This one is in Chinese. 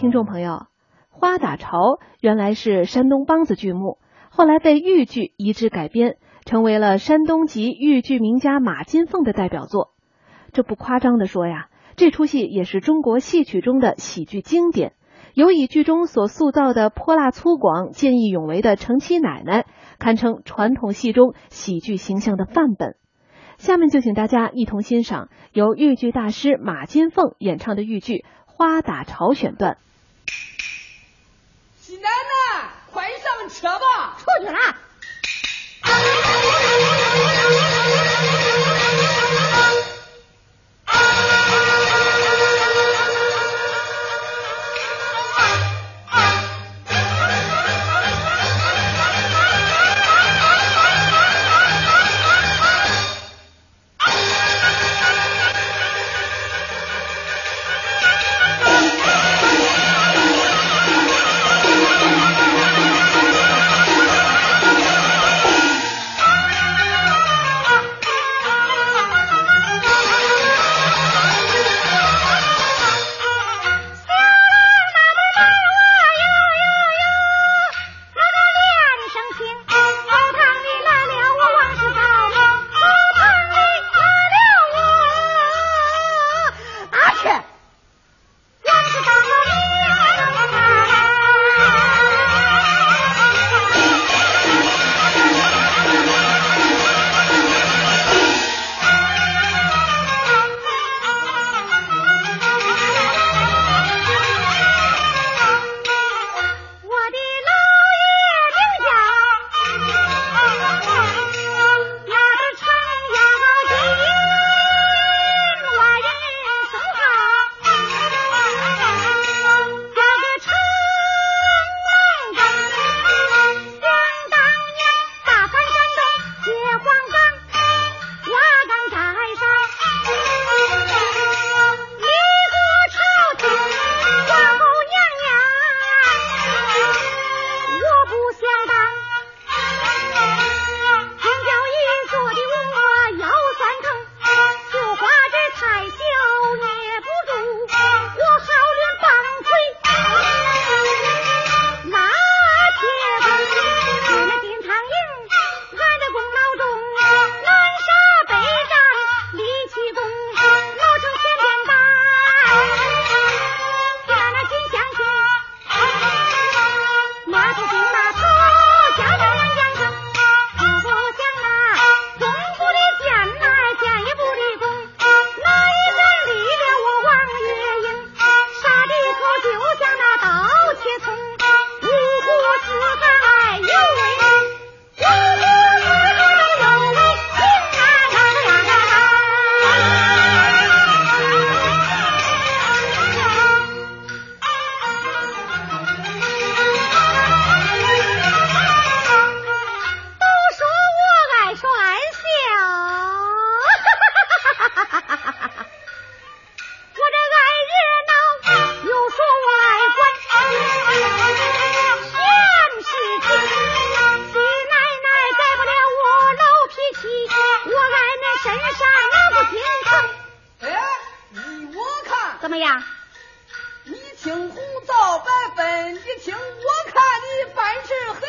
听众朋友，《花打潮》原来是山东梆子剧目，后来被豫剧移植改编，成为了山东籍豫剧名家马金凤的代表作。这不夸张的说呀，这出戏也是中国戏曲中的喜剧经典，尤以剧中所塑造的泼辣粗犷、见义勇为的程七奶奶，堪称传统戏中喜剧形象的范本。下面就请大家一同欣赏由豫剧大师马金凤演唱的豫剧《花打潮》选段。喜奶奶，快上车吧！出去了。怎么样？你青红皂白分你清我看你办事很